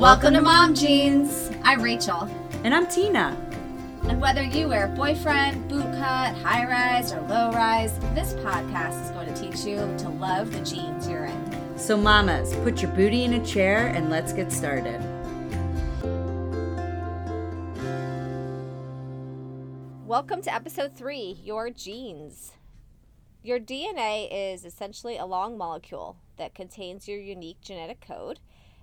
Welcome to Mom Jeans. I'm Rachel. And I'm Tina. And whether you wear boyfriend, boot cut, high rise, or low rise, this podcast is going to teach you to love the jeans you're in. So, mamas, put your booty in a chair and let's get started. Welcome to episode three Your Genes. Your DNA is essentially a long molecule that contains your unique genetic code.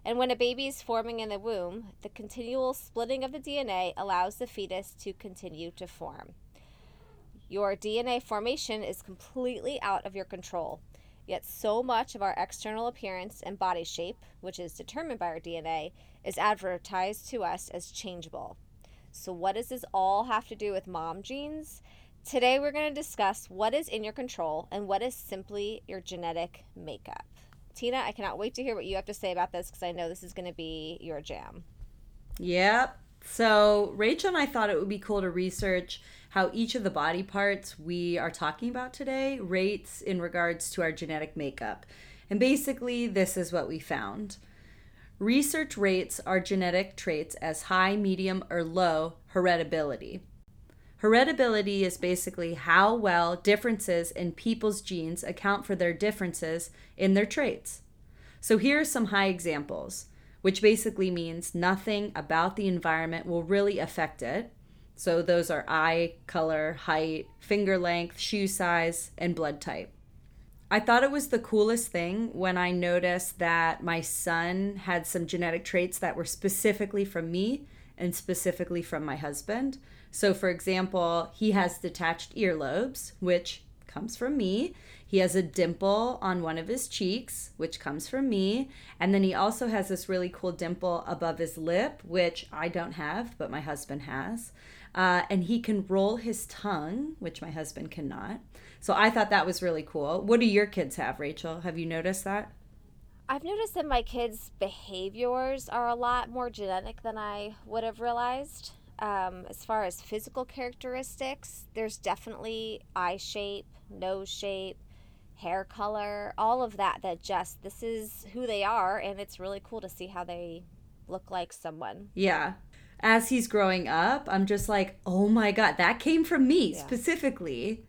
And when a baby is forming in the womb, the continual splitting of the DNA allows the fetus to continue to form. Your DNA formation is completely out of your control. Yet, so much of our external appearance and body shape, which is determined by our DNA, is advertised to us as changeable. So, what does this all have to do with mom genes? Today, we're going to discuss what is in your control and what is simply your genetic makeup. Tina, I cannot wait to hear what you have to say about this because I know this is going to be your jam. Yep. So, Rachel and I thought it would be cool to research how each of the body parts we are talking about today rates in regards to our genetic makeup. And basically, this is what we found. Research rates our genetic traits as high, medium, or low heritability. Heritability is basically how well differences in people's genes account for their differences in their traits. So here are some high examples, which basically means nothing about the environment will really affect it. So those are eye color, height, finger length, shoe size, and blood type. I thought it was the coolest thing when I noticed that my son had some genetic traits that were specifically from me and specifically from my husband. So, for example, he has detached earlobes, which comes from me. He has a dimple on one of his cheeks, which comes from me. And then he also has this really cool dimple above his lip, which I don't have, but my husband has. Uh, and he can roll his tongue, which my husband cannot. So I thought that was really cool. What do your kids have, Rachel? Have you noticed that? I've noticed that my kids' behaviors are a lot more genetic than I would have realized. Um, as far as physical characteristics, there's definitely eye shape, nose shape, hair color, all of that. That just this is who they are, and it's really cool to see how they look like someone. Yeah. As he's growing up, I'm just like, oh my God, that came from me yeah. specifically.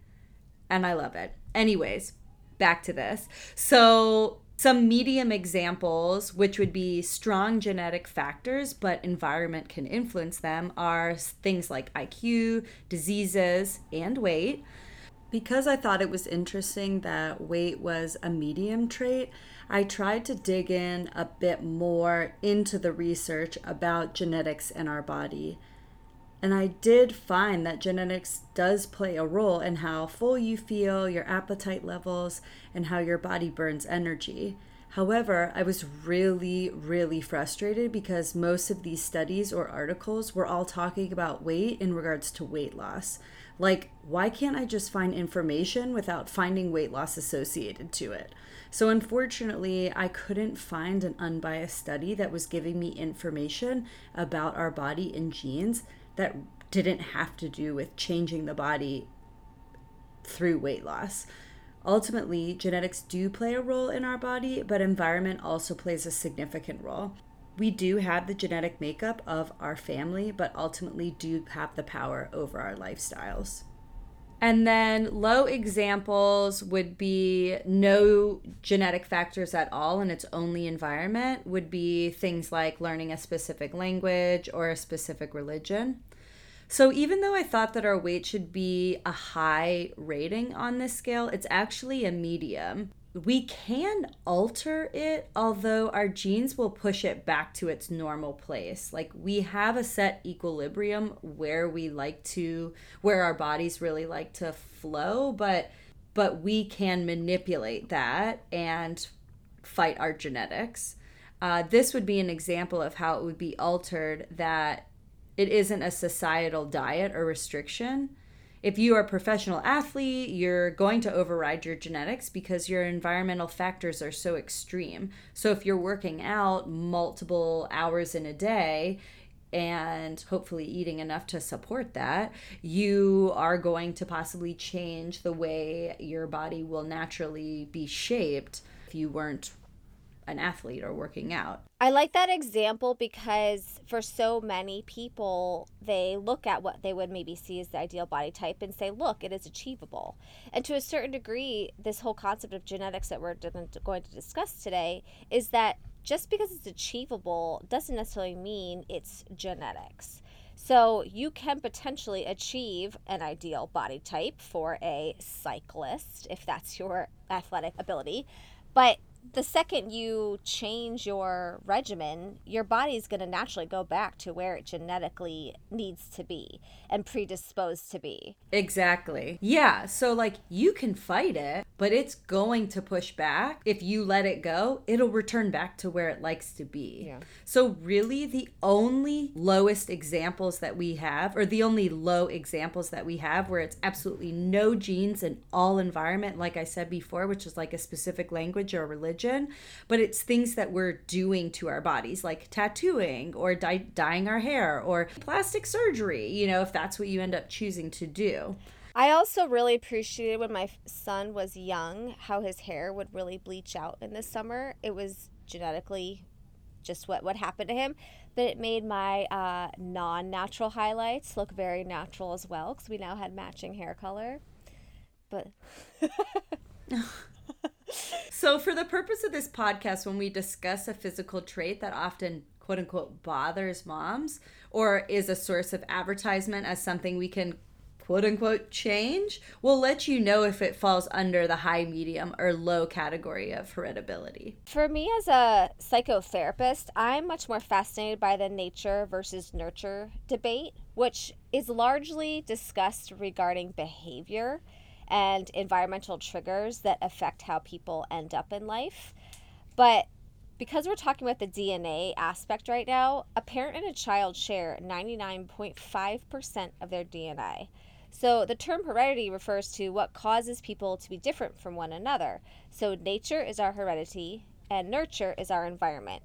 And I love it. Anyways, back to this. So some medium examples, which would be strong genetic factors, but environment can influence them, are things like IQ, diseases, and weight. Because I thought it was interesting that weight was a medium trait, I tried to dig in a bit more into the research about genetics in our body. And I did find that genetics does play a role in how full you feel, your appetite levels, and how your body burns energy. However, I was really, really frustrated because most of these studies or articles were all talking about weight in regards to weight loss. Like, why can't I just find information without finding weight loss associated to it? So, unfortunately, I couldn't find an unbiased study that was giving me information about our body and genes that didn't have to do with changing the body through weight loss. Ultimately, genetics do play a role in our body, but environment also plays a significant role. We do have the genetic makeup of our family, but ultimately do have the power over our lifestyles. And then low examples would be no genetic factors at all and its only environment would be things like learning a specific language or a specific religion. So even though I thought that our weight should be a high rating on this scale, it's actually a medium. We can alter it, although our genes will push it back to its normal place. Like we have a set equilibrium where we like to, where our bodies really like to flow, but but we can manipulate that and fight our genetics. Uh, this would be an example of how it would be altered that it isn't a societal diet or restriction. If you are a professional athlete, you're going to override your genetics because your environmental factors are so extreme. So if you're working out multiple hours in a day, and hopefully eating enough to support that, you are going to possibly change the way your body will naturally be shaped if you weren't an athlete or working out. I like that example because for so many people, they look at what they would maybe see as the ideal body type and say, look, it is achievable. And to a certain degree, this whole concept of genetics that we're going to discuss today is that just because it's achievable doesn't necessarily mean it's genetics. So you can potentially achieve an ideal body type for a cyclist if that's your athletic ability. But the second you change your regimen, your body is going to naturally go back to where it genetically needs to be and predisposed to be. Exactly. Yeah. So, like, you can fight it, but it's going to push back. If you let it go, it'll return back to where it likes to be. Yeah. So, really, the only lowest examples that we have, or the only low examples that we have where it's absolutely no genes and all environment, like I said before, which is like a specific language or religion religion, but it's things that we're doing to our bodies, like tattooing or dye- dyeing our hair or plastic surgery, you know, if that's what you end up choosing to do. I also really appreciated when my son was young how his hair would really bleach out in the summer. It was genetically just what what happened to him, but it made my uh, non-natural highlights look very natural as well because we now had matching hair color. But so, for the purpose of this podcast, when we discuss a physical trait that often quote unquote bothers moms or is a source of advertisement as something we can quote unquote change, we'll let you know if it falls under the high, medium, or low category of heritability. For me, as a psychotherapist, I'm much more fascinated by the nature versus nurture debate, which is largely discussed regarding behavior and environmental triggers that affect how people end up in life. But because we're talking about the DNA aspect right now, a parent and a child share 99.5% of their DNA. So the term heredity refers to what causes people to be different from one another. So nature is our heredity and nurture is our environment.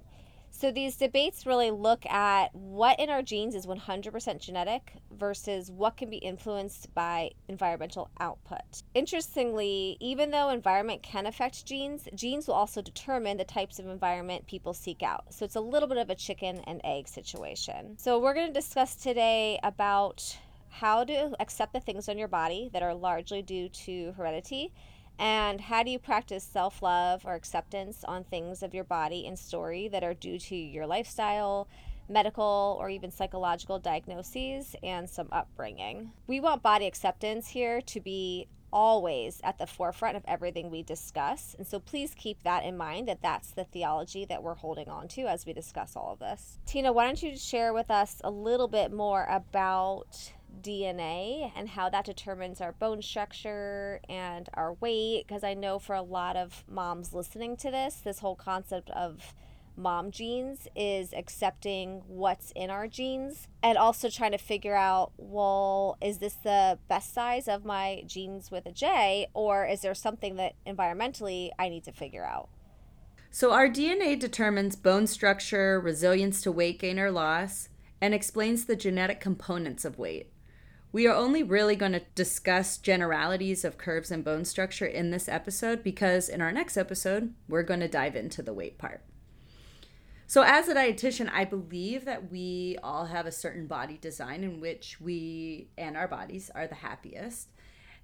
So these debates really look at what in our genes is 100% genetic versus what can be influenced by environmental output. Interestingly, even though environment can affect genes, genes will also determine the types of environment people seek out. So it's a little bit of a chicken and egg situation. So we're going to discuss today about how to accept the things on your body that are largely due to heredity and how do you practice self love or acceptance on things of your body and story that are due to your lifestyle, medical, or even psychological diagnoses and some upbringing? We want body acceptance here to be always at the forefront of everything we discuss. And so please keep that in mind that that's the theology that we're holding on to as we discuss all of this. Tina, why don't you share with us a little bit more about DNA and how that determines our bone structure and our weight. Because I know for a lot of moms listening to this, this whole concept of mom genes is accepting what's in our genes and also trying to figure out well, is this the best size of my genes with a J, or is there something that environmentally I need to figure out? So, our DNA determines bone structure, resilience to weight gain or loss, and explains the genetic components of weight. We are only really going to discuss generalities of curves and bone structure in this episode because in our next episode, we're going to dive into the weight part. So, as a dietitian, I believe that we all have a certain body design in which we and our bodies are the happiest.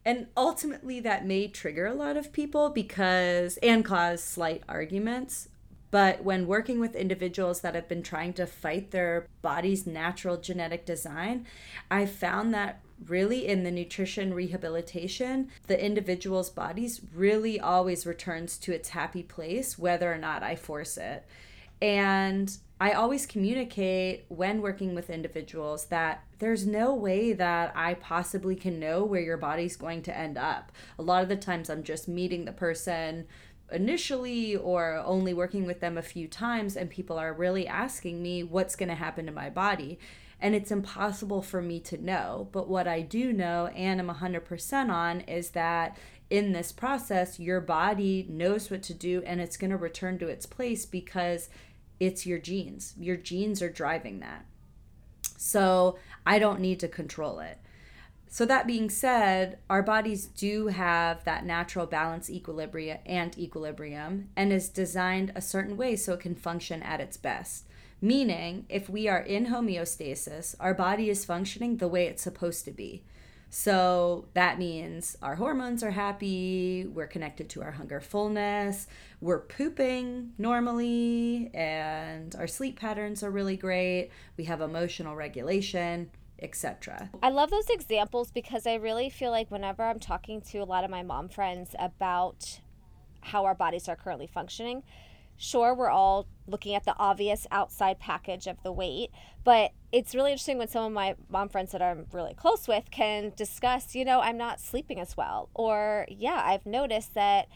And ultimately, that may trigger a lot of people because, and cause slight arguments. But when working with individuals that have been trying to fight their body's natural genetic design, I found that really in the nutrition rehabilitation, the individual's bodies really always returns to its happy place, whether or not I force it. And I always communicate when working with individuals that there's no way that I possibly can know where your body's going to end up. A lot of the times I'm just meeting the person initially or only working with them a few times and people are really asking me what's going to happen to my body. And it's impossible for me to know. But what i do know and i'm 100% on is that in this process your body knows what to do and it's going to return to its place because it's your genes. Your genes are driving that. So i don't need to control it So, that being said, our bodies do have that natural balance equilibrium and equilibrium and is designed a certain way so it can function at its best. Meaning, if we are in homeostasis, our body is functioning the way it's supposed to be. So that means our hormones are happy, we're connected to our hunger fullness, we're pooping normally, and our sleep patterns are really great. We have emotional regulation etc. I love those examples because I really feel like whenever I'm talking to a lot of my mom friends about how our bodies are currently functioning, sure, we're all looking at the obvious outside package of the weight, but it's really interesting when some of my mom friends that I'm really close with can discuss, you know, I'm not sleeping as well. Or, yeah, I've noticed that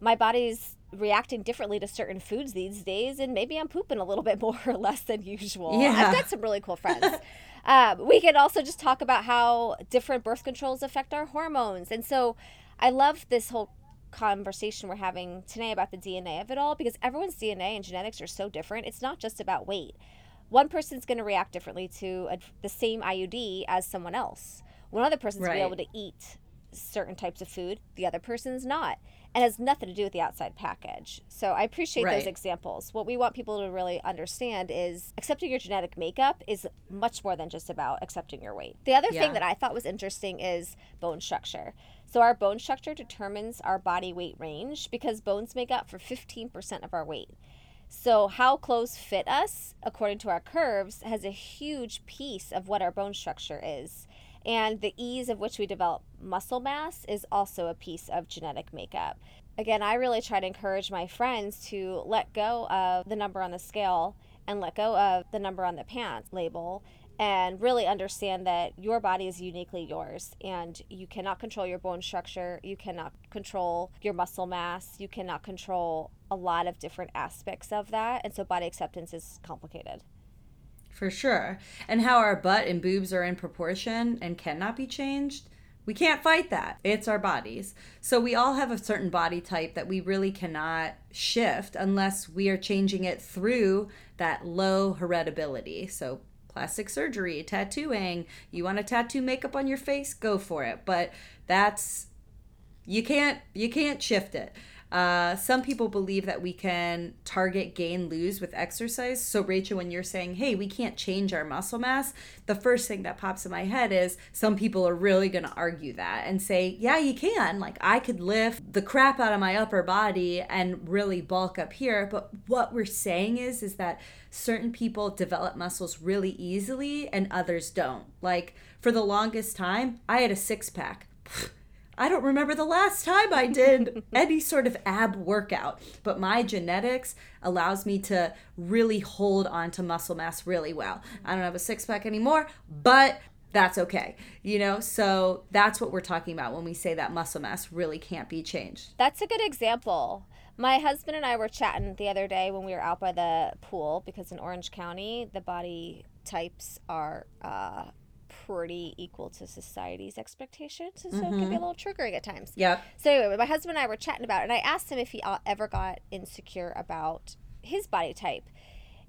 my body's reacting differently to certain foods these days, and maybe I'm pooping a little bit more or less than usual. Yeah. I've got some really cool friends. Um, we could also just talk about how different birth controls affect our hormones. And so I love this whole conversation we're having today about the DNA of it all because everyone's DNA and genetics are so different. It's not just about weight. One person's going to react differently to a, the same IUD as someone else. One other person's right. going to be able to eat certain types of food, the other person's not and has nothing to do with the outside package. So I appreciate right. those examples. What we want people to really understand is accepting your genetic makeup is much more than just about accepting your weight. The other yeah. thing that I thought was interesting is bone structure. So our bone structure determines our body weight range because bones make up for 15% of our weight. So, how clothes fit us, according to our curves, has a huge piece of what our bone structure is. And the ease of which we develop muscle mass is also a piece of genetic makeup. Again, I really try to encourage my friends to let go of the number on the scale and let go of the number on the pants label and really understand that your body is uniquely yours and you cannot control your bone structure, you cannot control your muscle mass, you cannot control a lot of different aspects of that. And so body acceptance is complicated for sure. And how our butt and boobs are in proportion and cannot be changed. We can't fight that. It's our bodies. So we all have a certain body type that we really cannot shift unless we are changing it through that low heritability. So plastic surgery, tattooing, you want to tattoo makeup on your face, go for it. But that's you can't you can't shift it. Uh, some people believe that we can target gain lose with exercise. So, Rachel, when you're saying, hey, we can't change our muscle mass, the first thing that pops in my head is some people are really going to argue that and say, yeah, you can. Like, I could lift the crap out of my upper body and really bulk up here. But what we're saying is, is that certain people develop muscles really easily and others don't. Like, for the longest time, I had a six pack. I don't remember the last time I did any sort of ab workout, but my genetics allows me to really hold on to muscle mass really well. I don't have a six pack anymore, but that's okay. You know, so that's what we're talking about when we say that muscle mass really can't be changed. That's a good example. My husband and I were chatting the other day when we were out by the pool because in Orange County, the body types are uh, pretty equal to society's expectations, and so mm-hmm. it can be a mm-hmm. little triggering at times. Yeah. So anyway, my husband and I were chatting about it, and I asked him if he ever got insecure about his body type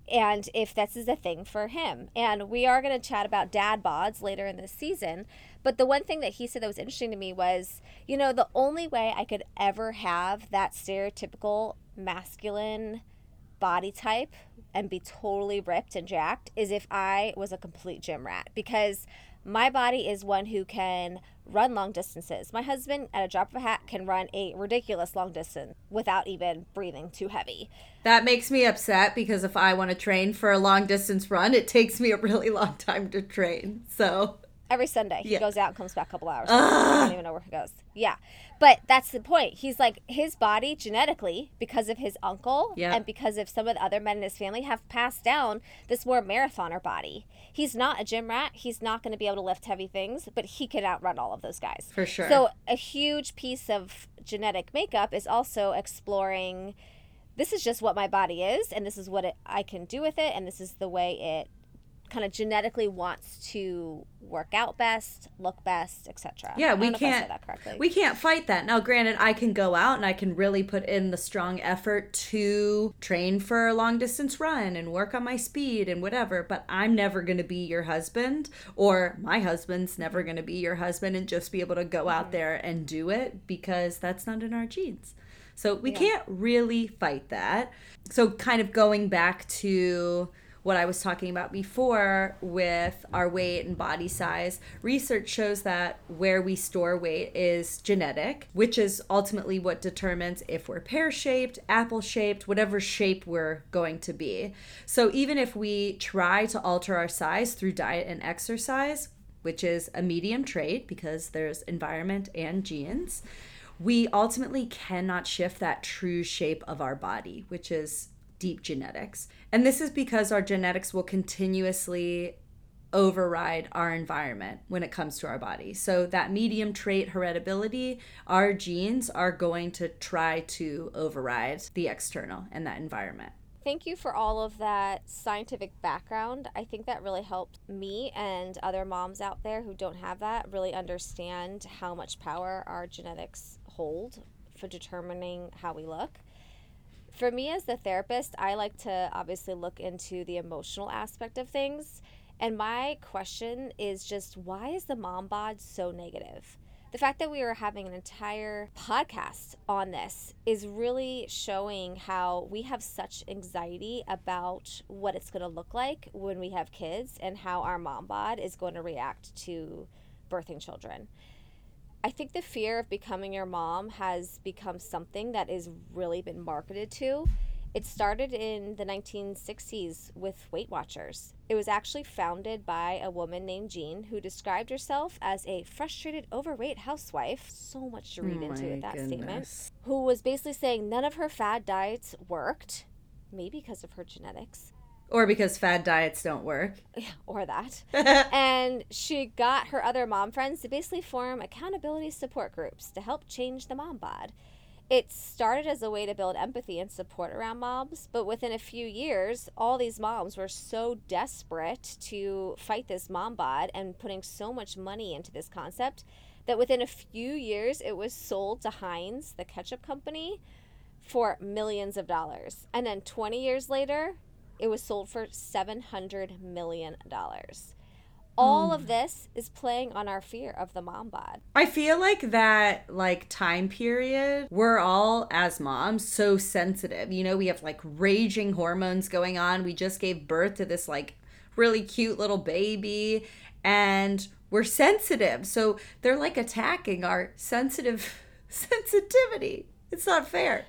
and if this is a thing for him. And we are going to chat about dad bods later in this season. But the one thing that he said that was interesting to me was, you know, the only way I could ever have that stereotypical masculine body type and be totally ripped and jacked is if I was a complete gym rat because my body is one who can run long distances. My husband, at a drop of a hat, can run a ridiculous long distance without even breathing too heavy. That makes me upset because if I want to train for a long distance run, it takes me a really long time to train. So every Sunday he yeah. goes out comes back a couple hours. I don't even know where he goes. Yeah. But that's the point. He's like his body genetically, because of his uncle yeah. and because of some of the other men in his family, have passed down this more marathoner body. He's not a gym rat. He's not going to be able to lift heavy things, but he can outrun all of those guys. For sure. So a huge piece of genetic makeup is also exploring this is just what my body is and this is what it, I can do with it and this is the way it kind of genetically wants to work out best, look best, etc. Yeah, we can't. We can't fight that. Now, granted, I can go out and I can really put in the strong effort to train for a long distance run and work on my speed and whatever. But I'm never going to be your husband, or my husband's never going to be your husband, and just be able to go out mm-hmm. there and do it because that's not in our genes. So we yeah. can't really fight that. So, kind of going back to what I was talking about before with our weight and body size, research shows that where we store weight is genetic, which is ultimately what determines if we're pear shaped, apple shaped, whatever shape we're going to be. So even if we try to alter our size through diet and exercise, which is a medium trait because there's environment and genes, we ultimately cannot shift that true shape of our body, which is deep genetics. And this is because our genetics will continuously override our environment when it comes to our body. So, that medium trait heritability, our genes are going to try to override the external and that environment. Thank you for all of that scientific background. I think that really helped me and other moms out there who don't have that really understand how much power our genetics hold for determining how we look for me as the therapist, I like to obviously look into the emotional aspect of things. And my question is just why is the mom bod so negative? The fact that we are having an entire podcast on this is really showing how we have such anxiety about what it's going to look like when we have kids and how our mom bod is going to react to birthing children. I think the fear of becoming your mom has become something that is really been marketed to. It started in the 1960s with Weight Watchers. It was actually founded by a woman named Jean who described herself as a frustrated, overweight housewife. So much to read oh into that goodness. statement. Who was basically saying none of her fad diets worked, maybe because of her genetics. Or because fad diets don't work. Yeah, or that. and she got her other mom friends to basically form accountability support groups to help change the mom bod. It started as a way to build empathy and support around moms, but within a few years, all these moms were so desperate to fight this mom bod and putting so much money into this concept that within a few years it was sold to Heinz, the ketchup company, for millions of dollars. And then 20 years later, it was sold for $700 million. All of hmm. this is playing on our fear of the mom bod. I feel like that like time period, we're all as moms so sensitive. You know, we have like raging hormones going on. We just gave birth to this like really cute little baby and we're sensitive. So they're like attacking our sensitive sensitivity. It's not fair.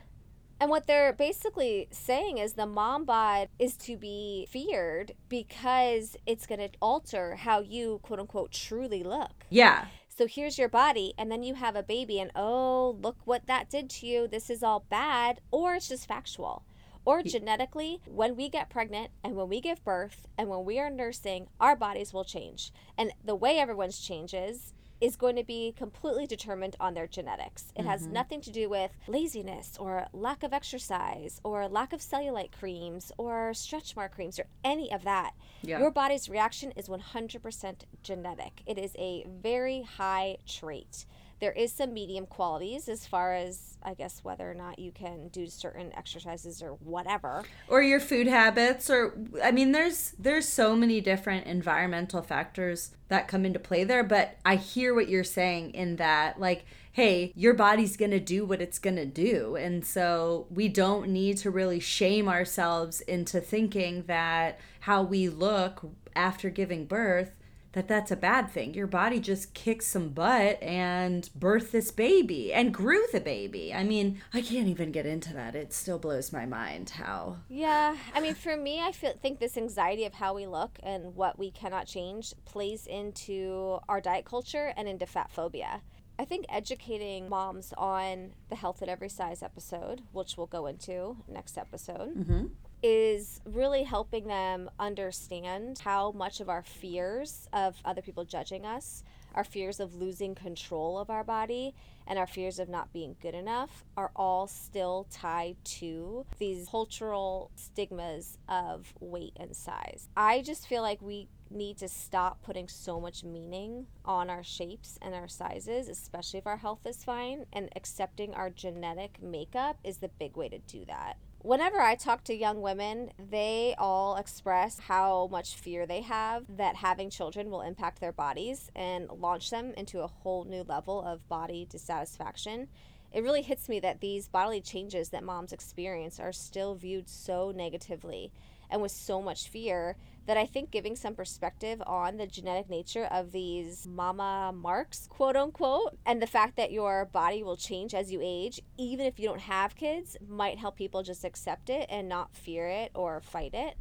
And what they're basically saying is the mom bod is to be feared because it's going to alter how you, quote unquote, truly look. Yeah. So here's your body, and then you have a baby, and oh, look what that did to you. This is all bad. Or it's just factual. Or genetically, when we get pregnant and when we give birth and when we are nursing, our bodies will change. And the way everyone's changes is going to be completely determined on their genetics. It mm-hmm. has nothing to do with laziness or lack of exercise or lack of cellulite creams or stretch mark creams or any of that. Yeah. Your body's reaction is 100% genetic. It is a very high trait. There is some medium qualities as far as I guess whether or not you can do certain exercises or whatever. Or your food habits or I mean there's there's so many different environmental factors that come into play there, but I hear what you're saying in that like hey, your body's going to do what it's going to do. And so we don't need to really shame ourselves into thinking that how we look after giving birth that that's a bad thing. Your body just kicked some butt and birthed this baby and grew the baby. I mean, I can't even get into that. It still blows my mind how. Yeah, I mean, for me, I feel think this anxiety of how we look and what we cannot change plays into our diet culture and into fat phobia. I think educating moms on the health at every size episode, which we'll go into next episode. Mm-hmm is really helping them understand how much of our fears of other people judging us, our fears of losing control of our body, and our fears of not being good enough are all still tied to these cultural stigmas of weight and size. I just feel like we need to stop putting so much meaning on our shapes and our sizes, especially if our health is fine, and accepting our genetic makeup is the big way to do that. Whenever I talk to young women, they all express how much fear they have that having children will impact their bodies and launch them into a whole new level of body dissatisfaction. It really hits me that these bodily changes that moms experience are still viewed so negatively and with so much fear that I think giving some perspective on the genetic nature of these mama marks, quote unquote, and the fact that your body will change as you age, even if you don't have kids, might help people just accept it and not fear it or fight it.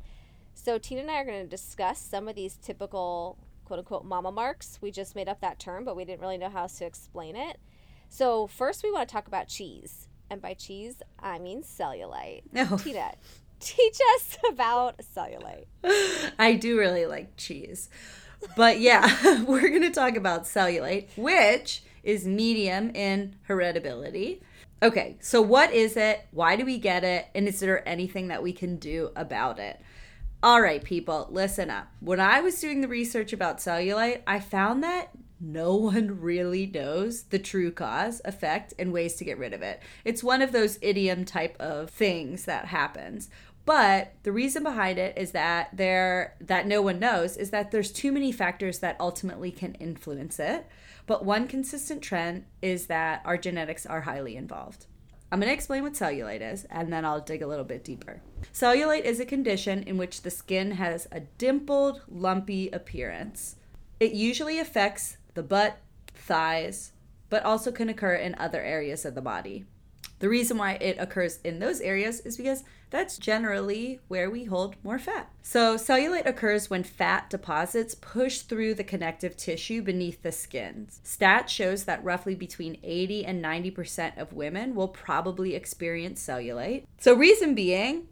So, Tina and I are going to discuss some of these typical quote unquote mama marks. We just made up that term, but we didn't really know how else to explain it. So, first, we want to talk about cheese. And by cheese, I mean cellulite. Oh. Tina, teach us about cellulite. I do really like cheese. But yeah, we're going to talk about cellulite, which is medium in heritability. Okay, so what is it? Why do we get it? And is there anything that we can do about it? All right, people, listen up. When I was doing the research about cellulite, I found that no one really knows the true cause, effect, and ways to get rid of it. It's one of those idiom type of things that happens. But the reason behind it is that there that no one knows is that there's too many factors that ultimately can influence it. But one consistent trend is that our genetics are highly involved. I'm going to explain what cellulite is and then I'll dig a little bit deeper. Cellulite is a condition in which the skin has a dimpled, lumpy appearance. It usually affects the butt, thighs, but also can occur in other areas of the body. The reason why it occurs in those areas is because that's generally where we hold more fat. So, cellulite occurs when fat deposits push through the connective tissue beneath the skin. Stat shows that roughly between 80 and 90% of women will probably experience cellulite. So, reason being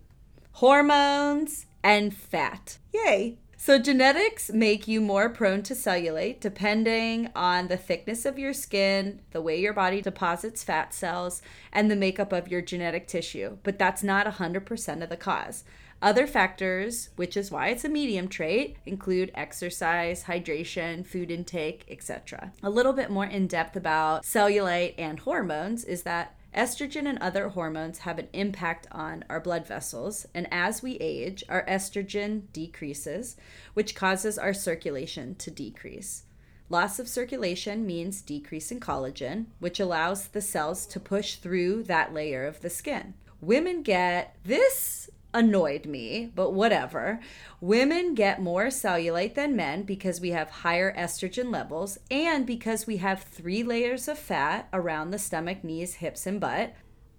hormones and fat. Yay! So, genetics make you more prone to cellulite depending on the thickness of your skin, the way your body deposits fat cells, and the makeup of your genetic tissue. But that's not 100% of the cause. Other factors, which is why it's a medium trait, include exercise, hydration, food intake, etc. A little bit more in depth about cellulite and hormones is that Estrogen and other hormones have an impact on our blood vessels, and as we age, our estrogen decreases, which causes our circulation to decrease. Loss of circulation means decrease in collagen, which allows the cells to push through that layer of the skin. Women get this annoyed me, but whatever. Women get more cellulite than men because we have higher estrogen levels and because we have three layers of fat around the stomach, knees, hips, and butt.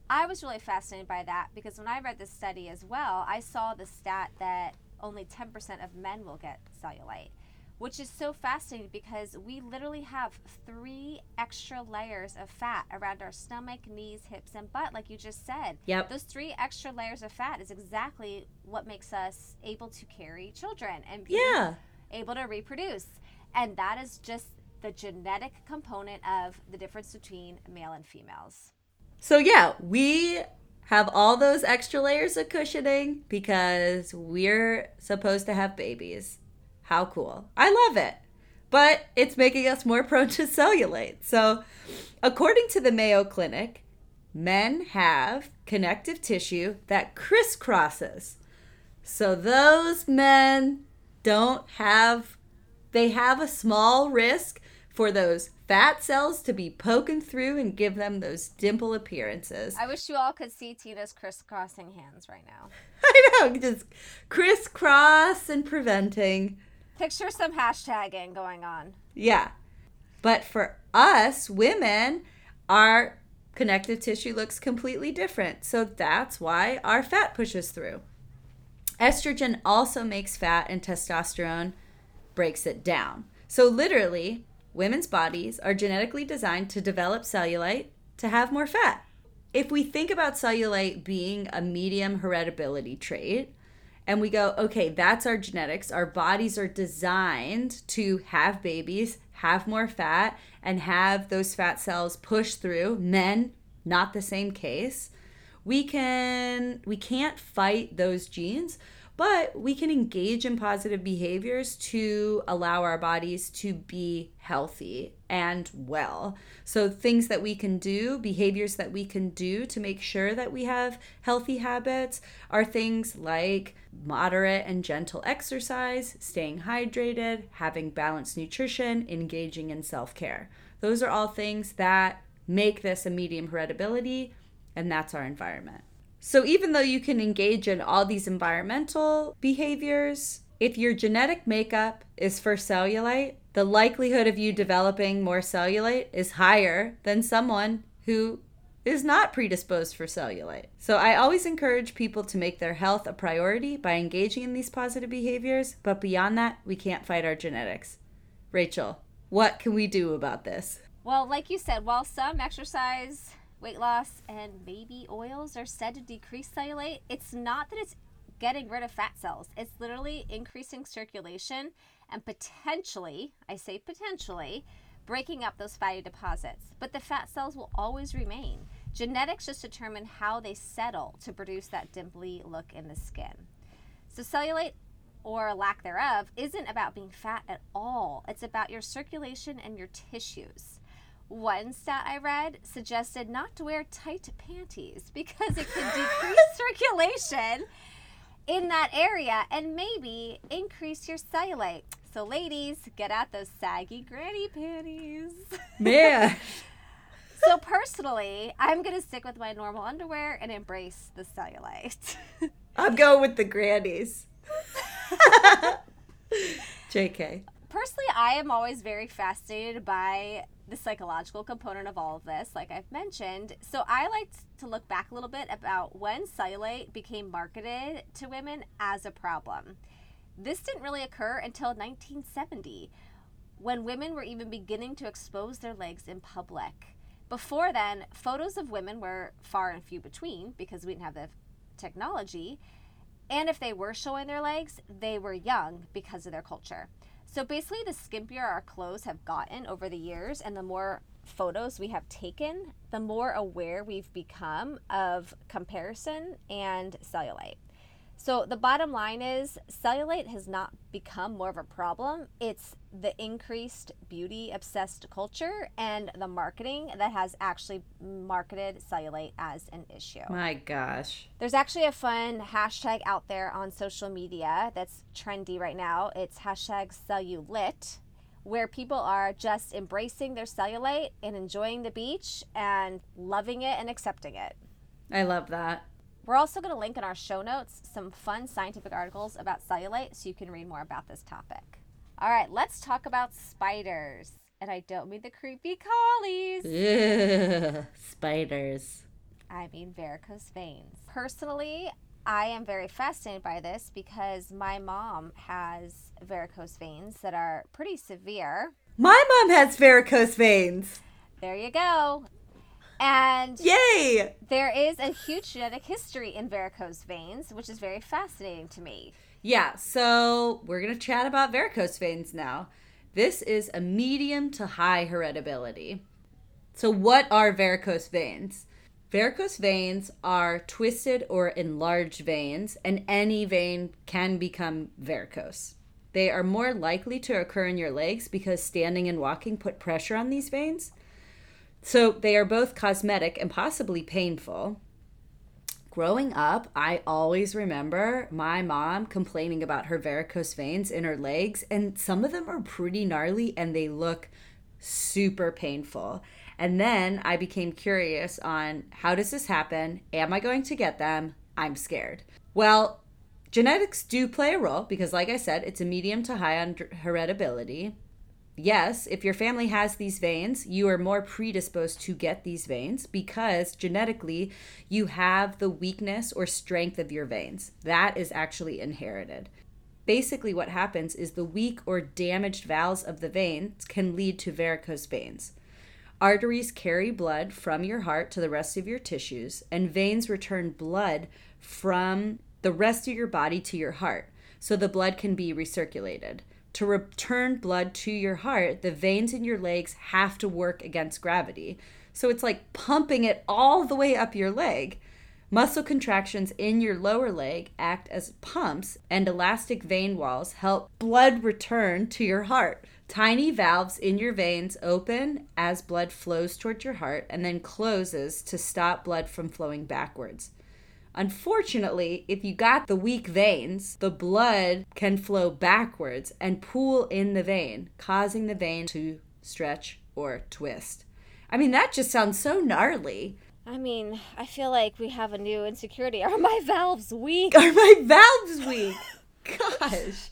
I was really fascinated by that because when I read this study as well, I saw the stat that only 10% of men will get cellulite which is so fascinating because we literally have three extra layers of fat around our stomach, knees, hips, and butt, like you just said. Yep. Those three extra layers of fat is exactly what makes us able to carry children and be yeah. able to reproduce. And that is just the genetic component of the difference between male and females. So, yeah, we have all those extra layers of cushioning because we're supposed to have babies how cool. I love it. But it's making us more prone to cellulite. So, according to the Mayo Clinic, men have connective tissue that crisscrosses. So, those men don't have, they have a small risk for those fat cells to be poking through and give them those dimple appearances. I wish you all could see Tina's crisscrossing hands right now. I know, just crisscross and preventing Picture some hashtagging going on. Yeah. But for us women, our connective tissue looks completely different. So that's why our fat pushes through. Estrogen also makes fat, and testosterone breaks it down. So, literally, women's bodies are genetically designed to develop cellulite to have more fat. If we think about cellulite being a medium heritability trait, and we go, okay, that's our genetics. Our bodies are designed to have babies, have more fat and have those fat cells push through. Men, not the same case. We can we can't fight those genes, but we can engage in positive behaviors to allow our bodies to be healthy and well. So, things that we can do, behaviors that we can do to make sure that we have healthy habits are things like moderate and gentle exercise, staying hydrated, having balanced nutrition, engaging in self care. Those are all things that make this a medium heritability, and that's our environment. So even though you can engage in all these environmental behaviors, if your genetic makeup is for cellulite, the likelihood of you developing more cellulite is higher than someone who is not predisposed for cellulite. So I always encourage people to make their health a priority by engaging in these positive behaviors, but beyond that, we can't fight our genetics. Rachel, what can we do about this? Well, like you said, while some exercise weight loss, and baby oils are said to decrease cellulite, it's not that it's getting rid of fat cells. It's literally increasing circulation and potentially, I say potentially, breaking up those fatty deposits. But the fat cells will always remain. Genetics just determine how they settle to produce that dimply look in the skin. So, cellulite or lack thereof isn't about being fat at all, it's about your circulation and your tissues. One stat I read suggested not to wear tight panties because it can decrease circulation in that area and maybe increase your cellulite. So, ladies, get out those saggy granny panties. Man. so, personally, I'm going to stick with my normal underwear and embrace the cellulite. I'm going with the grannies. JK. Personally, I am always very fascinated by the psychological component of all of this, like I've mentioned. So I like to look back a little bit about when cellulite became marketed to women as a problem. This didn't really occur until 1970, when women were even beginning to expose their legs in public. Before then, photos of women were far and few between because we didn't have the technology. And if they were showing their legs, they were young because of their culture. So basically, the skimpier our clothes have gotten over the years and the more photos we have taken, the more aware we've become of comparison and cellulite. So the bottom line is cellulite has not become more of a problem. It's the increased beauty obsessed culture and the marketing that has actually marketed cellulite as an issue. My gosh. There's actually a fun hashtag out there on social media that's trendy right now. It's hashtag cellulite, where people are just embracing their cellulite and enjoying the beach and loving it and accepting it. I love that. We're also going to link in our show notes some fun scientific articles about cellulite so you can read more about this topic. All right, let's talk about spiders. And I don't mean the creepy collies. Yeah, spiders. I mean varicose veins. Personally, I am very fascinated by this because my mom has varicose veins that are pretty severe. My mom has varicose veins. There you go. And yay! There is a huge genetic history in varicose veins, which is very fascinating to me. Yeah, so we're going to chat about varicose veins now. This is a medium to high heritability. So, what are varicose veins? Varicose veins are twisted or enlarged veins, and any vein can become varicose. They are more likely to occur in your legs because standing and walking put pressure on these veins. So they are both cosmetic and possibly painful. Growing up, I always remember my mom complaining about her varicose veins in her legs, and some of them are pretty gnarly and they look super painful. And then I became curious on how does this happen? Am I going to get them? I'm scared. Well, genetics do play a role because, like I said, it's a medium to high on heritability yes, if your family has these veins, you are more predisposed to get these veins because genetically you have the weakness or strength of your veins. That is actually inherited. Basically, what happens is the weak or damaged valves of the veins can lead to varicose veins. Arteries carry blood from your heart to the rest of your tissues, and veins return blood from the rest of your body to your heart, so the blood can be recirculated. To return blood to your heart, the veins in your legs have to work against gravity. So it's like pumping it all the way up your leg. Muscle contractions in your lower leg act as pumps, and elastic vein walls help blood return to your heart. Tiny valves in your veins open as blood flows towards your heart and then closes to stop blood from flowing backwards. Unfortunately, if you got the weak veins, the blood can flow backwards and pool in the vein, causing the vein to stretch or twist. I mean, that just sounds so gnarly. I mean, I feel like we have a new insecurity. Are my valves weak? Are my valves weak? Gosh.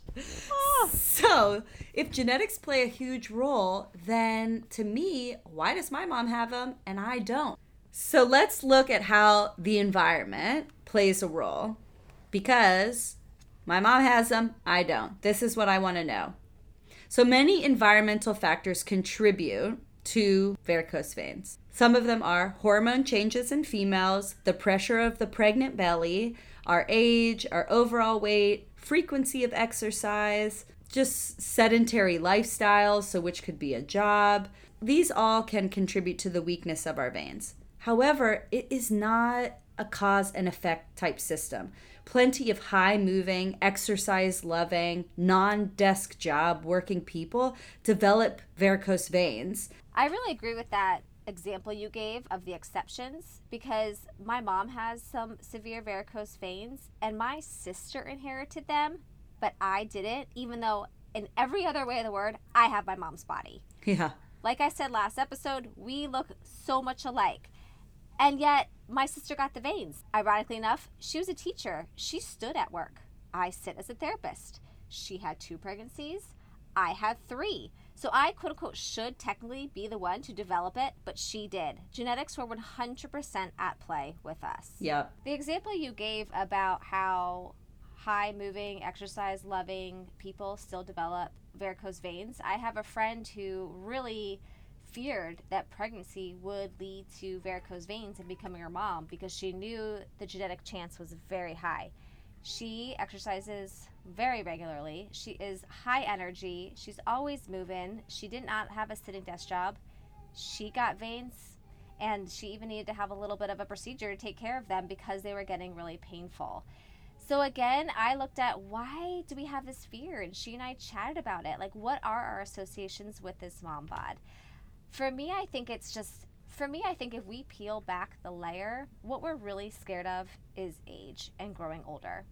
Oh. So, if genetics play a huge role, then to me, why does my mom have them and I don't? So, let's look at how the environment plays a role because my mom has them, I don't. This is what I want to know. So, many environmental factors contribute to varicose veins. Some of them are hormone changes in females, the pressure of the pregnant belly, our age, our overall weight, frequency of exercise, just sedentary lifestyles, so which could be a job. These all can contribute to the weakness of our veins. However, it is not a cause and effect type system. Plenty of high moving, exercise loving, non desk job working people develop varicose veins. I really agree with that example you gave of the exceptions because my mom has some severe varicose veins and my sister inherited them, but I didn't, even though in every other way of the word, I have my mom's body. Yeah. Like I said last episode, we look so much alike. And yet, my sister got the veins. Ironically enough, she was a teacher. She stood at work. I sit as a therapist. She had two pregnancies. I had three. So I, quote unquote, should technically be the one to develop it, but she did. Genetics were 100% at play with us. Yep. The example you gave about how high moving, exercise loving people still develop varicose veins, I have a friend who really feared that pregnancy would lead to varicose veins and becoming her mom because she knew the genetic chance was very high. She exercises very regularly. She is high energy. She's always moving. She did not have a sitting desk job. She got veins and she even needed to have a little bit of a procedure to take care of them because they were getting really painful. So again, I looked at why do we have this fear? And she and I chatted about it. Like, what are our associations with this mom bod? For me, I think it's just for me, I think if we peel back the layer, what we're really scared of is age and growing older.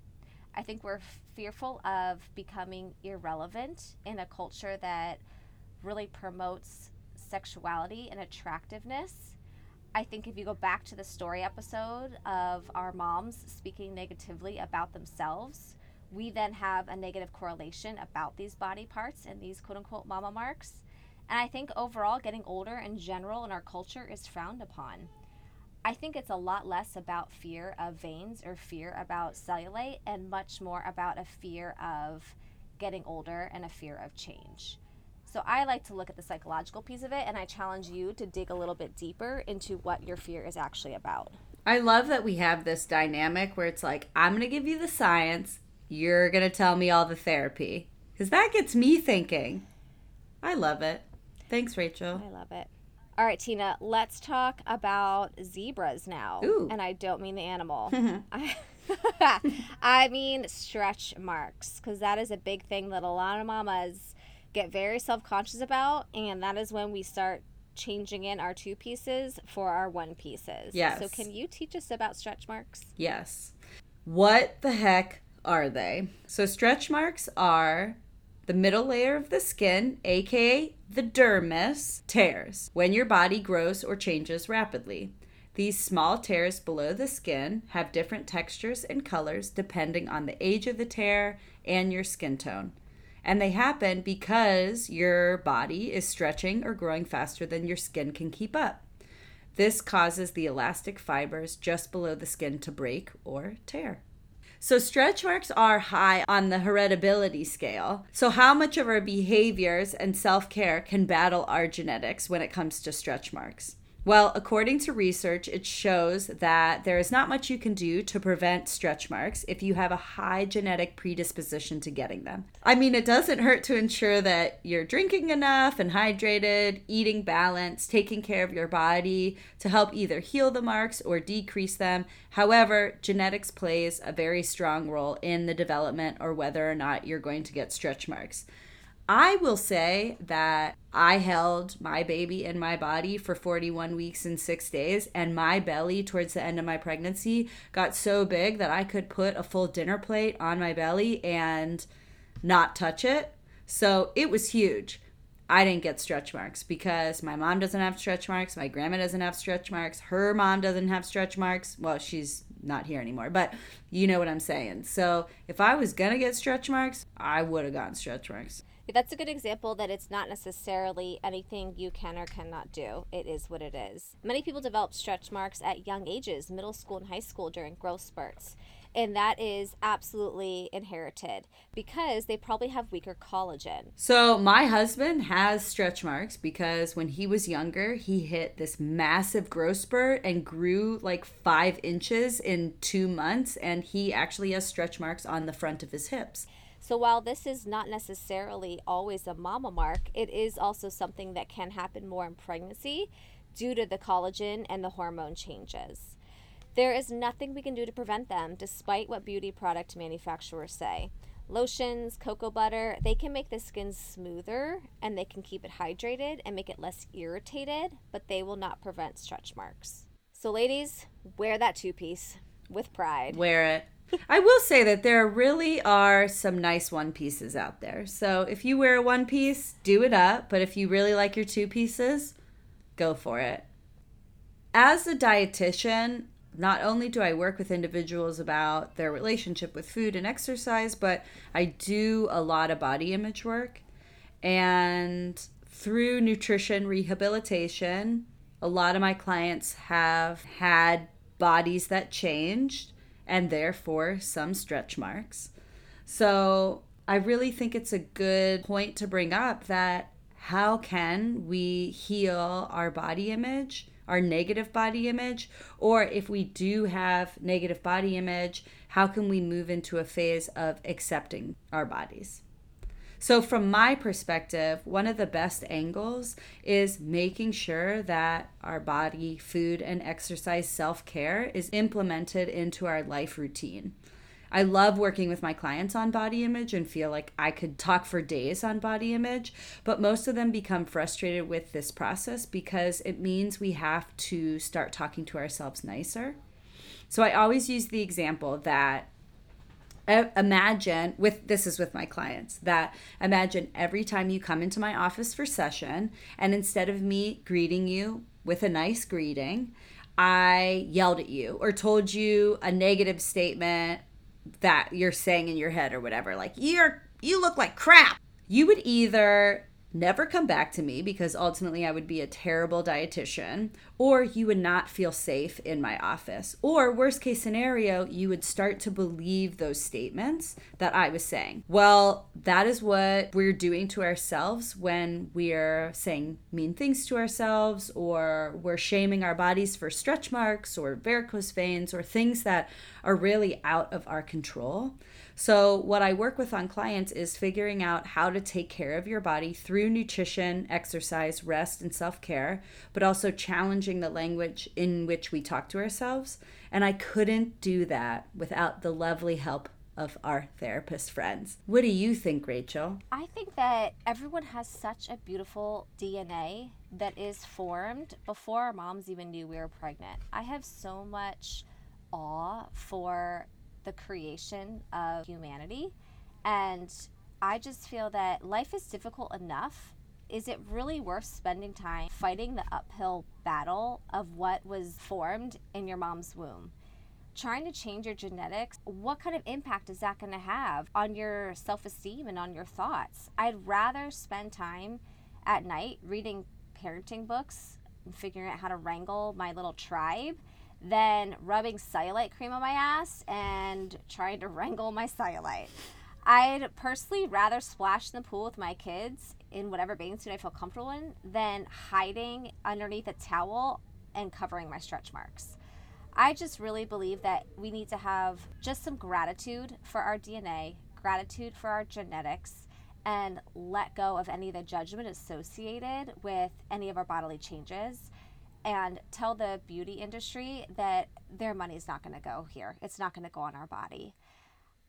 I think we're fearful of becoming irrelevant in a culture that really promotes sexuality and attractiveness. I think if you go back to the story episode of our moms speaking negatively about themselves, we then have a negative correlation about these body parts and these quote unquote mama marks. And I think overall, getting older in general in our culture is frowned upon. I think it's a lot less about fear of veins or fear about cellulite and much more about a fear of getting older and a fear of change. So I like to look at the psychological piece of it and I challenge you to dig a little bit deeper into what your fear is actually about. I love that we have this dynamic where it's like, I'm going to give you the science, you're going to tell me all the therapy. Because that gets me thinking. I love it. Thanks, Rachel. I love it. All right, Tina, let's talk about zebras now. Ooh. And I don't mean the animal. I, I mean stretch marks, because that is a big thing that a lot of mamas get very self conscious about. And that is when we start changing in our two pieces for our one pieces. Yes. So, can you teach us about stretch marks? Yes. What the heck are they? So, stretch marks are the middle layer of the skin, aka the dermis, tears when your body grows or changes rapidly. These small tears below the skin have different textures and colors depending on the age of the tear and your skin tone. And they happen because your body is stretching or growing faster than your skin can keep up. This causes the elastic fibers just below the skin to break or tear. So stretch marks are high on the heritability scale. So how much of our behaviors and self-care can battle our genetics when it comes to stretch marks? Well, according to research, it shows that there is not much you can do to prevent stretch marks if you have a high genetic predisposition to getting them. I mean, it doesn't hurt to ensure that you're drinking enough and hydrated, eating balanced, taking care of your body to help either heal the marks or decrease them. However, genetics plays a very strong role in the development or whether or not you're going to get stretch marks. I will say that I held my baby in my body for 41 weeks and six days, and my belly towards the end of my pregnancy got so big that I could put a full dinner plate on my belly and not touch it. So it was huge. I didn't get stretch marks because my mom doesn't have stretch marks, my grandma doesn't have stretch marks, her mom doesn't have stretch marks. Well, she's not here anymore, but you know what I'm saying. So if I was gonna get stretch marks, I would have gotten stretch marks that's a good example that it's not necessarily anything you can or cannot do. It is what it is. Many people develop stretch marks at young ages, middle school and high school during growth spurts. And that is absolutely inherited because they probably have weaker collagen. So, my husband has stretch marks because when he was younger, he hit this massive growth spurt and grew like five inches in two months. And he actually has stretch marks on the front of his hips. So while this is not necessarily always a mama mark, it is also something that can happen more in pregnancy due to the collagen and the hormone changes. There is nothing we can do to prevent them, despite what beauty product manufacturers say. Lotions, cocoa butter, they can make the skin smoother and they can keep it hydrated and make it less irritated, but they will not prevent stretch marks. So, ladies, wear that two piece with pride. Wear it. I will say that there really are some nice one pieces out there. So if you wear a one piece, do it up. But if you really like your two pieces, go for it. As a dietitian, not only do I work with individuals about their relationship with food and exercise, but I do a lot of body image work. And through nutrition rehabilitation, a lot of my clients have had bodies that changed and therefore some stretch marks. So I really think it's a good point to bring up that how can we heal our body image, our negative body image, or if we do have negative body image, how can we move into a phase of accepting our bodies? So, from my perspective, one of the best angles is making sure that our body, food, and exercise self care is implemented into our life routine. I love working with my clients on body image and feel like I could talk for days on body image, but most of them become frustrated with this process because it means we have to start talking to ourselves nicer. So I always use the example that imagine with this is with my clients that imagine every time you come into my office for session and instead of me greeting you with a nice greeting i yelled at you or told you a negative statement that you're saying in your head or whatever like you're you look like crap. You would either never come back to me because ultimately I would be a terrible dietitian, or you would not feel safe in my office. Or, worst case scenario, you would start to believe those statements that I was saying. Well, that is what we're doing to ourselves when we're saying mean things to ourselves, or we're shaming our bodies for stretch marks, or varicose veins, or things that are really out of our control. So, what I work with on clients is figuring out how to take care of your body through nutrition, exercise, rest, and self care, but also challenging the language in which we talk to ourselves. And I couldn't do that without the lovely help of our therapist friends. What do you think, Rachel? I think that everyone has such a beautiful DNA that is formed before our moms even knew we were pregnant. I have so much awe for the creation of humanity. And I just feel that life is difficult enough. Is it really worth spending time fighting the uphill battle of what was formed in your mom's womb? Trying to change your genetics, what kind of impact is that going to have on your self esteem and on your thoughts? I'd rather spend time at night reading parenting books and figuring out how to wrangle my little tribe than rubbing cellulite cream on my ass and trying to wrangle my cellulite. I'd personally rather splash in the pool with my kids in whatever bathing suit I feel comfortable in than hiding underneath a towel and covering my stretch marks. I just really believe that we need to have just some gratitude for our DNA, gratitude for our genetics, and let go of any of the judgment associated with any of our bodily changes and tell the beauty industry that their money is not going to go here. It's not going to go on our body.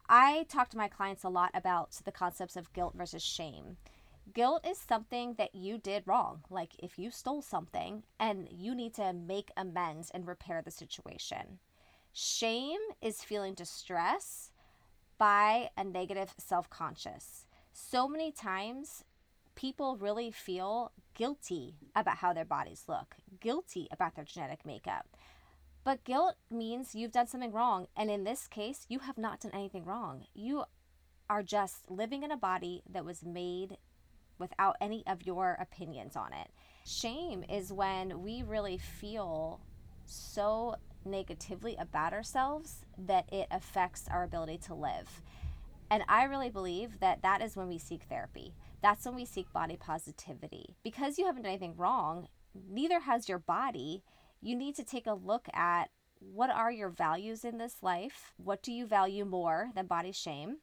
I talk to my clients a lot about the concepts of guilt versus shame. Guilt is something that you did wrong. Like if you stole something and you need to make amends and repair the situation. Shame is feeling distress by a negative self conscious. So many times, people really feel guilty about how their bodies look, guilty about their genetic makeup. But guilt means you've done something wrong. And in this case, you have not done anything wrong. You are just living in a body that was made without any of your opinions on it. Shame is when we really feel so negatively about ourselves that it affects our ability to live. And I really believe that that is when we seek therapy. That's when we seek body positivity. Because you haven't done anything wrong, neither has your body. You need to take a look at what are your values in this life? What do you value more than body shame?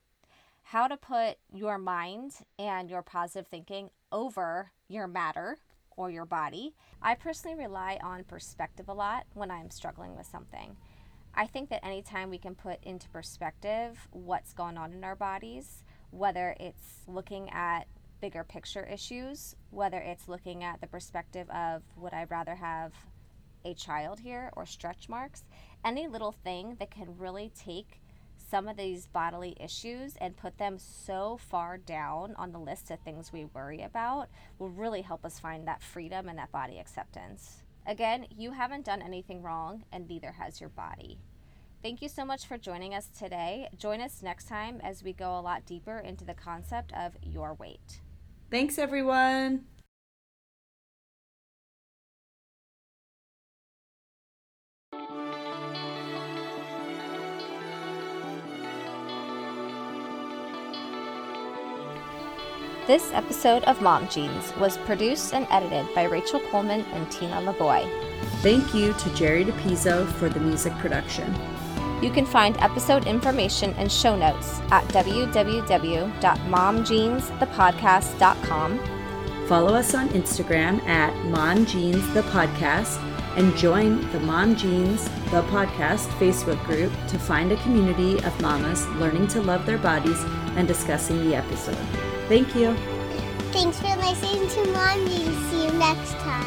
How to put your mind and your positive thinking over your matter or your body. I personally rely on perspective a lot when I'm struggling with something. I think that anytime we can put into perspective what's going on in our bodies, whether it's looking at bigger picture issues, whether it's looking at the perspective of would I rather have a child here or stretch marks, any little thing that can really take some of these bodily issues and put them so far down on the list of things we worry about will really help us find that freedom and that body acceptance. Again, you haven't done anything wrong, and neither has your body. Thank you so much for joining us today. Join us next time as we go a lot deeper into the concept of your weight. Thanks, everyone. This episode of Mom Jeans was produced and edited by Rachel Coleman and Tina LeBoy. Thank you to Jerry DePizzo for the music production. You can find episode information and show notes at www.momjeansthepodcast.com. Follow us on Instagram at momjeansthepodcast and join the Mom Jeans the podcast Facebook group to find a community of mamas learning to love their bodies and discussing the episode. Thank you. Thanks for listening to Mom Jeans. See you next time.